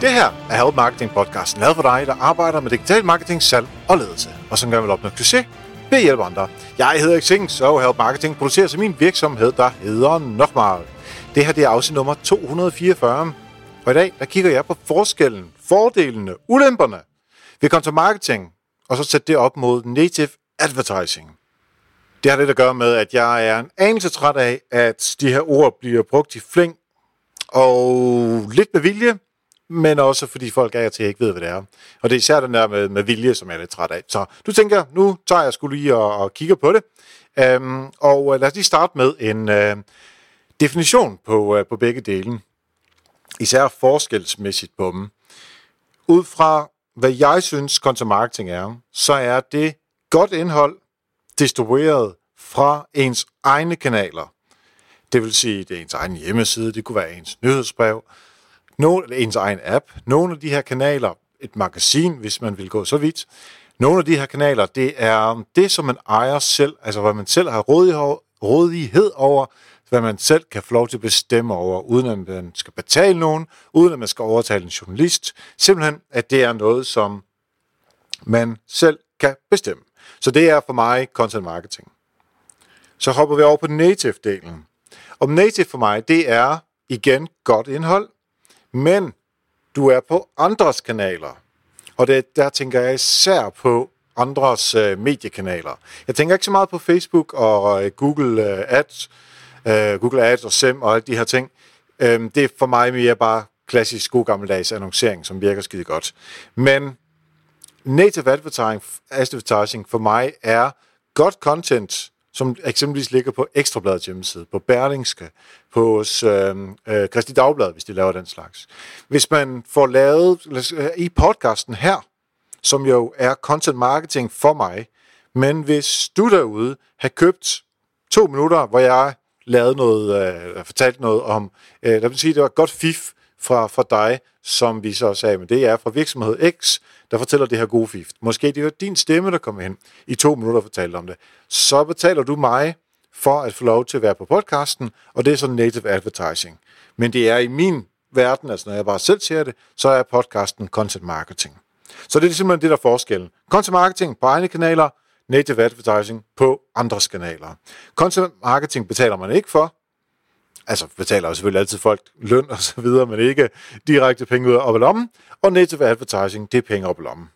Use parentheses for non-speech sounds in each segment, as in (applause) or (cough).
Det her er Help Marketing podcasten, lavet for dig, der arbejder med digital marketing, salg og ledelse, og som gerne vil opnå succes ved at hjælpe andre. Jeg hedder Xing, så Help Marketing producerer til min virksomhed, der hedder Nokmal. Det her det er afsnit nummer 244, og i dag der kigger jeg på forskellen, fordelene, ulemperne ved content marketing, og så sætte det op mod native advertising. Det har lidt at gøre med, at jeg er en anelse træt af, at de her ord bliver brugt i flæng, og lidt med vilje, men også fordi folk er til ikke ved, hvad det er. Og det er især den der med, med vilje, som jeg er lidt træt af. Så du tænker, nu tager jeg skulle lige og, og kigger på det. Øhm, og øh, lad os lige starte med en øh, definition på, øh, på begge dele. Især forskelsmæssigt på dem. Ud fra, hvad jeg synes content marketing er, så er det godt indhold, distribueret fra ens egne kanaler. Det vil sige, det er ens egen hjemmeside, det kunne være ens nyhedsbrev, nogle, ens egen app, nogle af de her kanaler, et magasin, hvis man vil gå så vidt. Nogle af de her kanaler, det er det, som man ejer selv, altså hvad man selv har rådighed over, hvad man selv kan få lov til at bestemme over, uden at man skal betale nogen, uden at man skal overtale en journalist. Simpelthen, at det er noget, som man selv kan bestemme. Så det er for mig content marketing. Så hopper vi over på native-delen. Og native for mig, det er igen godt indhold, men du er på andres kanaler. Og det, der tænker jeg især på andres øh, mediekanaler. Jeg tænker ikke så meget på Facebook og øh, Google øh, Ads, øh, Google Ads og SEM og alle de her ting. Øh, det er for mig mere bare klassisk god gammeldags annoncering, som virker skide godt. Men native advertising, advertising for mig er godt content, som eksempelvis ligger på Ekstrabladets hjemmeside, på Berlingske, på øh, øh, Christi Dagblad, hvis de laver den slags. Hvis man får lavet øh, i podcasten her, som jo er content marketing for mig, men hvis du derude har købt to minutter, hvor jeg lavede noget, øh, fortalte noget om, øh, lad mig sige, det var godt fif fra, fra dig, som vi så sagde, men det er fra virksomhed X, der fortæller det her gode fift. Måske det er din stemme, der kommer hen i to minutter og fortæller om det. Så betaler du mig for at få lov til at være på podcasten, og det er så native advertising. Men det er i min verden, altså når jeg bare selv ser det, så er podcasten content marketing. Så det er simpelthen det, der er forskellen. Content marketing på egne kanaler, native advertising på andres kanaler. Content marketing betaler man ikke for, altså betaler jo selvfølgelig altid folk løn og så videre, men ikke direkte penge ud af lommen. Og native advertising, det er penge op i lommen.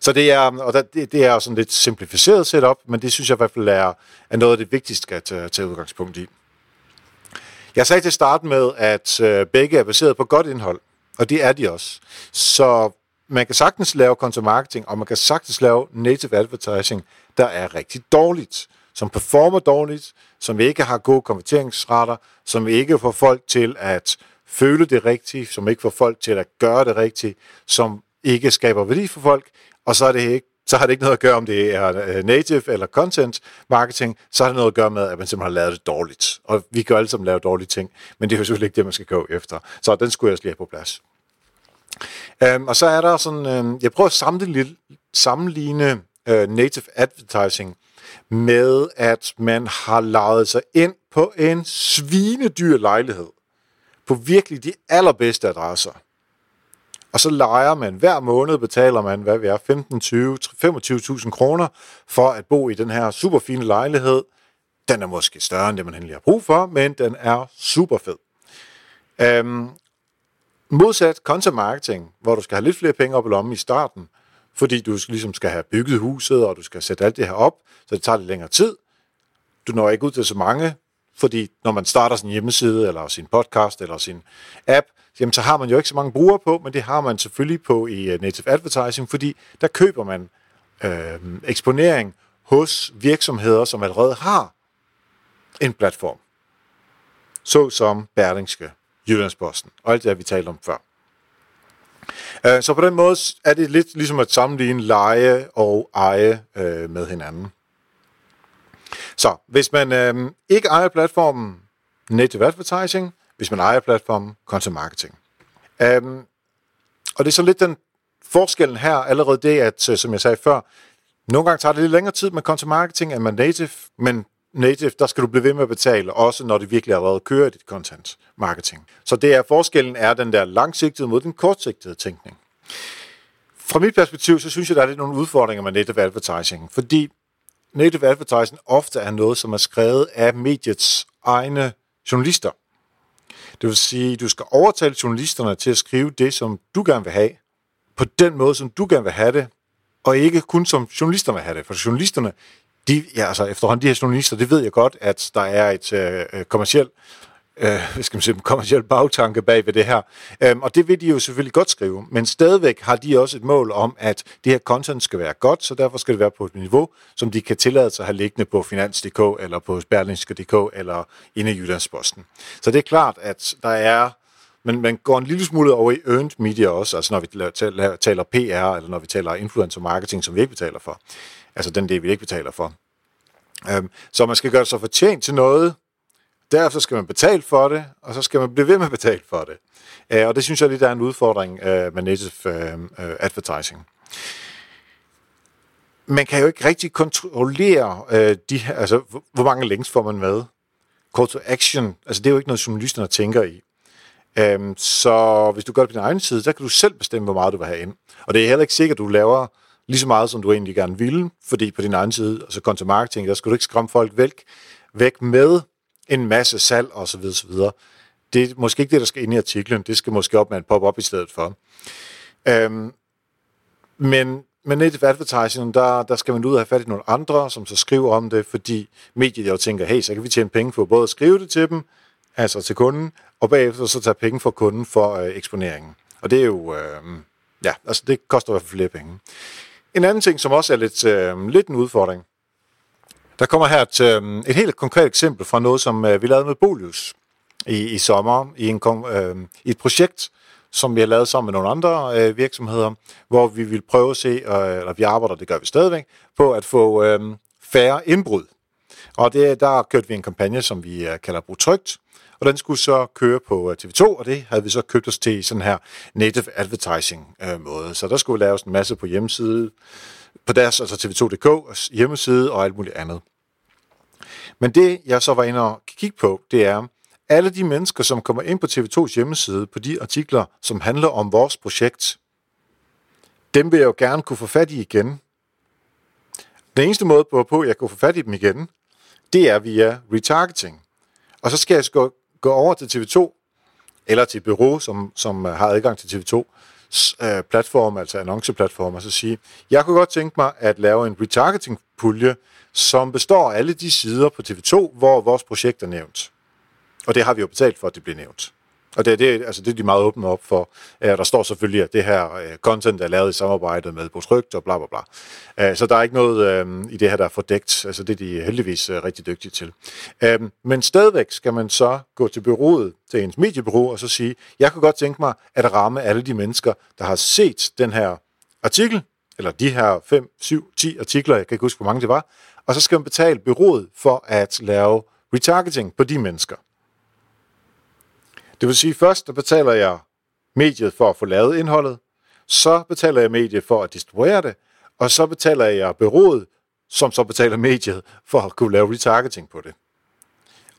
Så det er, og det, det er sådan lidt simplificeret setup, men det synes jeg i hvert fald er, er noget af det vigtigste at tage, tage udgangspunkt i. Jeg sagde til start med, at øh, begge er baseret på godt indhold, og det er de også. Så man kan sagtens lave content marketing, og man kan sagtens lave native advertising, der er rigtig dårligt som performer dårligt, som ikke har gode konverteringsrater, som ikke får folk til at føle det rigtigt, som ikke får folk til at gøre det rigtigt, som ikke skaber værdi for folk, og så er det ikke så har det ikke noget at gøre, om det er øh, native eller content marketing, så har det noget at gøre med, at man simpelthen har lavet det dårligt. Og vi kan alle sammen lave dårlige ting, men det er jo selvfølgelig ikke det, man skal gå efter. Så den skulle jeg også lige have på plads. Um, og så er der sådan, um, jeg prøver at sammenligne, sammenligne uh, native advertising med, at man har lejet sig ind på en svinedyr lejlighed på virkelig de allerbedste adresser. Og så lejer man hver måned, betaler man, hvad vi er, 15, 20, 25.000 kroner for at bo i den her super fine lejlighed. Den er måske større end det, man endelig har brug for, men den er super fed. Øhm, modsat content marketing, hvor du skal have lidt flere penge op i lommen i starten, fordi du ligesom skal have bygget huset, og du skal sætte alt det her op, så det tager lidt længere tid. Du når ikke ud til så mange, fordi når man starter sin hjemmeside, eller sin podcast, eller sin app, jamen så har man jo ikke så mange brugere på, men det har man selvfølgelig på i øh, Native Advertising, fordi der køber man øh, eksponering hos virksomheder, som allerede har en platform. Så som Berlingske, Jyllandsposten og alt det, vi talte om før. Øh, så på den måde er det lidt ligesom at sammenligne leje og eje øh, med hinanden. Så hvis man øh, ikke ejer platformen native advertising, hvis man ejer platformen content marketing. Um, og det er så lidt den forskellen her allerede det, at øh, som jeg sagde før, nogle gange tager det lidt længere tid med content marketing end med native, men native, der skal du blive ved med at betale, også når det virkelig allerede kører i dit content marketing. Så det er forskellen er den der langsigtede mod den kortsigtede tænkning. Fra mit perspektiv, så synes jeg, der er lidt nogle udfordringer med native advertising, fordi native advertising ofte er noget, som er skrevet af mediets egne journalister. Det vil sige, at du skal overtale journalisterne til at skrive det, som du gerne vil have, på den måde, som du gerne vil have det, og ikke kun som journalisterne vil have det. For journalisterne, de, ja, altså efterhånden de her journalister, det ved jeg godt, at der er et øh, øh kommersielt øh, hvad skal man sige, (laughs) kommersiel bagtanke bag ved det her. Øhm, og det vil de jo selvfølgelig godt skrive, men stadigvæk har de også et mål om, at det her content skal være godt, så derfor skal det være på et niveau, som de kan tillade sig at have liggende på Finans.dk, eller på Berlingske.dk, eller inde i Jyllandsposten. Så det er klart, at der er men man går en lille smule over i earned media også, altså når vi taler PR, eller når vi taler influencer marketing, som vi ikke betaler for. Altså den del, vi ikke betaler for. Øhm, så man skal gøre sig fortjent til noget, derefter skal man betale for det, og så skal man blive ved med at betale for det. Uh, og det synes jeg lidt er en udfordring øh, med native øh, advertising. Man kan jo ikke rigtig kontrollere de her, altså hvor mange links får man med. Call to action, altså det er jo ikke noget, journalisterne tænker i. Um, så hvis du gør det på din egen side, så kan du selv bestemme, hvor meget du vil have ind. Og det er heller ikke sikkert, at du laver lige så meget, som du egentlig gerne ville, fordi på din egen side, altså content marketing, der skal du ikke skræmme folk væk, væk med en masse salg osv. videre. Det er måske ikke det, der skal ind i artiklen. Det skal måske op med en pop-up i stedet for. Øhm, men men native advertising, der, der skal man ud og have fat i nogle andre, som så skriver om det, fordi mediet jo tænker, hey, så kan vi tjene penge for både at skrive det til dem, altså til kunden, og bagefter så tage penge fra kunden for øh, eksponeringen. Og det er jo, øh, ja, altså det koster i hvert fald flere penge. En anden ting, som også er lidt, øh, lidt en udfordring, der kommer her et, øh, et helt konkret eksempel fra noget, som øh, vi lavede med Bolius i, i sommer, i, en, øh, i et projekt, som vi har lavet sammen med nogle andre øh, virksomheder, hvor vi vil prøve at se, øh, eller vi arbejder, det gør vi stadigvæk, på at få øh, færre indbrud. Og det, der kørte vi en kampagne, som vi øh, kalder Brug Trygt, og den skulle så køre på øh, TV2, og det havde vi så købt os til i sådan her native advertising øh, måde. Så der skulle laves en masse på hjemmeside, på deres, altså tv2.dk hjemmeside og alt muligt andet. Men det, jeg så var inde og kigge på, det er, alle de mennesker, som kommer ind på TV2's hjemmeside på de artikler, som handler om vores projekt, dem vil jeg jo gerne kunne få fat i igen. Den eneste måde, på, at jeg kunne få fat i dem igen, det er via retargeting. Og så skal jeg gå, over til TV2, eller til et bureau, som, som øh, har adgang til TV2, øh, platform, altså annonceplatform, og så sige, jeg kunne godt tænke mig at lave en retargeting-pulje, som består af alle de sider på TV2, hvor vores projekt er nævnt. Og det har vi jo betalt for, at det bliver nævnt. Og det, det, altså det er de meget åbne op for. Uh, der står selvfølgelig, at det her uh, content er lavet i samarbejde med Bosrygt og bla bla bla. Uh, så der er ikke noget uh, i det her, der er fordækt. Altså det er de heldigvis uh, rigtig dygtige til. Uh, men stadigvæk skal man så gå til byrådet, til ens mediebureau, og så sige, jeg kunne godt tænke mig at ramme alle de mennesker, der har set den her artikel, eller de her 5, 7, 10 artikler, jeg kan ikke huske, hvor mange det var, og så skal man betale byrådet for at lave retargeting på de mennesker. Det vil sige, først der betaler jeg mediet for at få lavet indholdet, så betaler jeg mediet for at distribuere det, og så betaler jeg byrådet, som så betaler mediet for at kunne lave retargeting på det.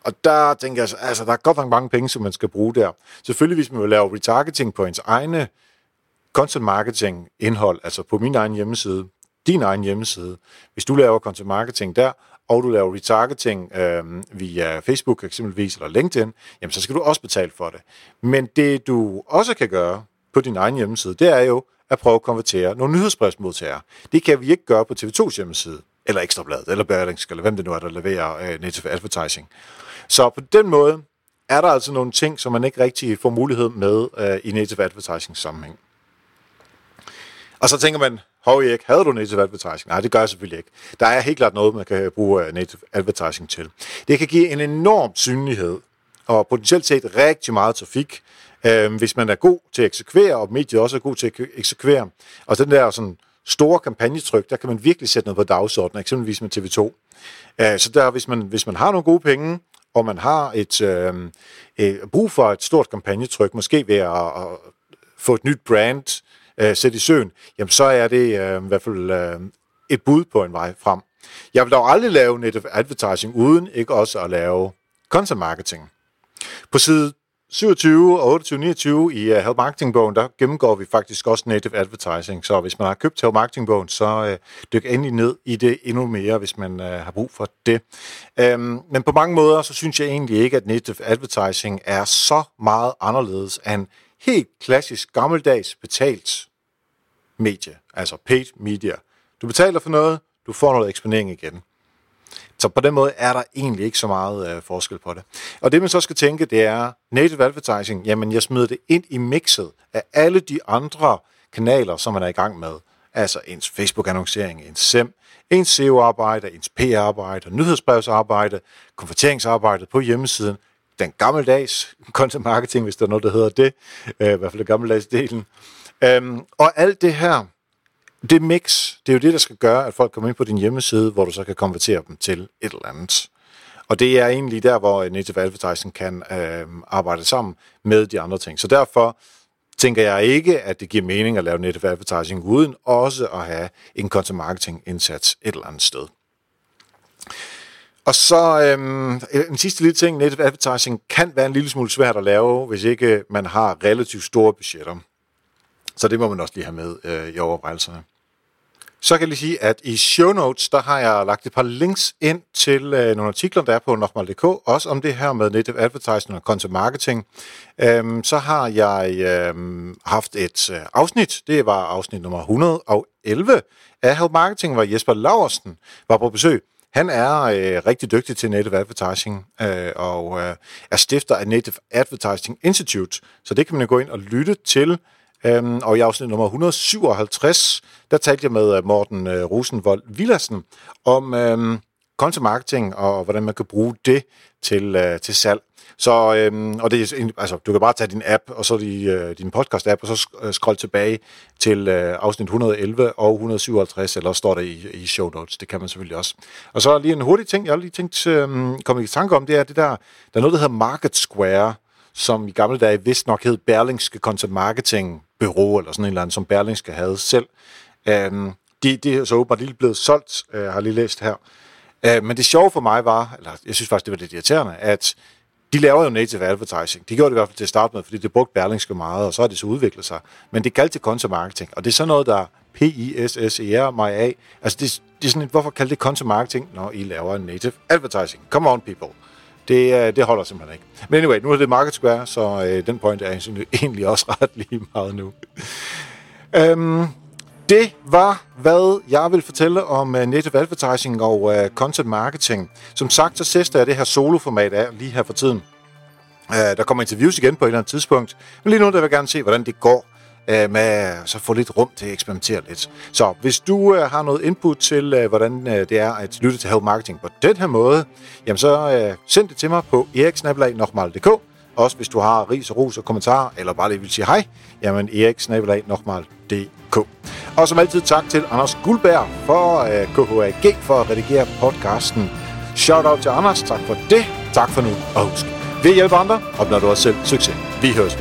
Og der tænker jeg, altså der er godt nok mange penge, som man skal bruge der. Selvfølgelig, hvis man vil lave retargeting på ens egne content marketing indhold, altså på min egen hjemmeside, din egen hjemmeside, hvis du laver content marketing der, og du laver retargeting øh, via Facebook eksempelvis, eller LinkedIn, jamen så skal du også betale for det. Men det du også kan gøre på din egen hjemmeside, det er jo at prøve at konvertere nogle nyhedsbrevsmodtagere. Det kan vi ikke gøre på TV2's hjemmeside, eller Ekstrabladet, eller Berlingske, eller hvem det nu er, der leverer øh, native advertising. Så på den måde er der altså nogle ting, som man ikke rigtig får mulighed med øh, i native advertising sammenhæng. Og så tænker man, hov Erik, havde du native advertising? Nej, det gør jeg selvfølgelig ikke. Der er helt klart noget, man kan bruge øh, native advertising til. Det kan give en enorm synlighed, og potentielt set rigtig meget trafik, øh, hvis man er god til at eksekvere, og mediet også er god til at eksekvere. Og den der sådan store kampagnetryk, der kan man virkelig sætte noget på dagsordenen, eksempelvis med TV2. Øh, så der, hvis man, hvis man har nogle gode penge, og man har et øh, øh, brug for et stort kampagnetryk, måske ved at, at få et nyt brand, øh, sætte i søen, jamen så er det øh, i hvert fald øh, et bud på en vej frem. Jeg vil dog aldrig lave native advertising uden ikke også at lave content marketing. På side 27 og 28, 29 i uh, Help Marketing-bogen, der gennemgår vi faktisk også native advertising. Så hvis man har købt Help Marketing-bogen, så uh, dyk endelig ned i det endnu mere, hvis man uh, har brug for det. Um, men på mange måder, så synes jeg egentlig ikke, at native advertising er så meget anderledes end helt klassisk gammeldags betalt medie, altså paid media. Du betaler for noget, du får noget eksponering igen. Så på den måde er der egentlig ikke så meget øh, forskel på det. Og det man så skal tænke, det er native advertising. Jamen, jeg smider det ind i mixet af alle de andre kanaler, som man er i gang med. Altså ens Facebook-annoncering, ens SEM, ens SEO-arbejde, ens PR-arbejde, nyhedsbrevsarbejde, konverteringsarbejdet på hjemmesiden, den gammeldags content marketing, hvis der er noget, der hedder det, øh, i hvert fald den gammeldags delen. Øhm, og alt det her, det mix, det er jo det, der skal gøre, at folk kommer ind på din hjemmeside, hvor du så kan konvertere dem til et eller andet. Og det er egentlig der, hvor native advertising kan øh, arbejde sammen med de andre ting. Så derfor tænker jeg ikke, at det giver mening at lave native advertising uden også at have en content marketing indsats et eller andet sted. Og så øhm, øh, en sidste lille ting, native advertising kan være en lille smule svært at lave, hvis ikke øh, man har relativt store budgetter. Så det må man også lige have med øh, i overvejelserne. Så kan jeg lige sige, at i show notes, der har jeg lagt et par links ind til øh, nogle artikler, der er på nokmal.dk, også om det her med native advertising og content marketing. Øhm, så har jeg øhm, haft et øh, afsnit, det var afsnit nummer 111 af Help Marketing, hvor Jesper Laversen var på besøg. Han er øh, rigtig dygtig til native advertising øh, og øh, er stifter af Native Advertising Institute, så det kan man jo gå ind og lytte til. Øhm, og i afsnit nummer 157, der talte jeg med øh, Morten øh, Rosenvold Villassen om øh, content marketing og hvordan man kan bruge det til, øh, til salg. Så, øhm, og det er, altså, du kan bare tage din app, og så di, øh, din podcast-app, og så øh, scroll tilbage til øh, afsnit 111 og 157, eller står der i, i show notes. Det kan man selvfølgelig også. Og så lige en hurtig ting, jeg har lige tænkt øhm, komme i tanke om, det er det der, der er noget, der hedder Market Square, som i gamle dage vist nok hed Berlingske Content Marketing Bureau, eller sådan en eller anden, som Berlingske havde selv. Øhm, de, de er så åbenbart lige blevet solgt, øh, har lige læst her. Øh, men det sjove for mig var, eller jeg synes faktisk, det var lidt irriterende, at de laver jo native advertising. De gjorde det i hvert fald til at starte med, fordi det brugte Berlingske meget, og så har det så udviklet sig. Men det kaldte til content marketing, og det er sådan noget, der P-I-S-S-E-R mig af. Altså, det, det er sådan et, hvorfor kalde det content marketing, når I laver native advertising? Come on, people. Det, øh, det holder simpelthen ikke. Men anyway, nu er det Market Square, så øh, den point er egentlig også (laughs) ret lige meget nu. øhm, det var, hvad jeg vil fortælle om øh, uh, native advertising og uh, content marketing. Som sagt, så sætter jeg det her soloformat af lige her for tiden. Uh, der kommer interviews igen på et eller andet tidspunkt. Men lige nu der vil jeg gerne se, hvordan det går med så få lidt rum til at eksperimentere lidt. Så hvis du øh, har noget input til, øh, hvordan øh, det er at lytte til Help Marketing på den her måde, jamen så øh, send det til mig på eriksnabelag.dk. Også hvis du har ris og ros og kommentarer, eller bare lige vil sige hej, jamen eriksnabelag.dk. Og som altid tak til Anders Guldberg for øh, KHAG for at redigere podcasten. Shout out til Anders, tak for det. Tak for nu, og husk, vi hjælper andre, opnår du også selv succes. Vi høres.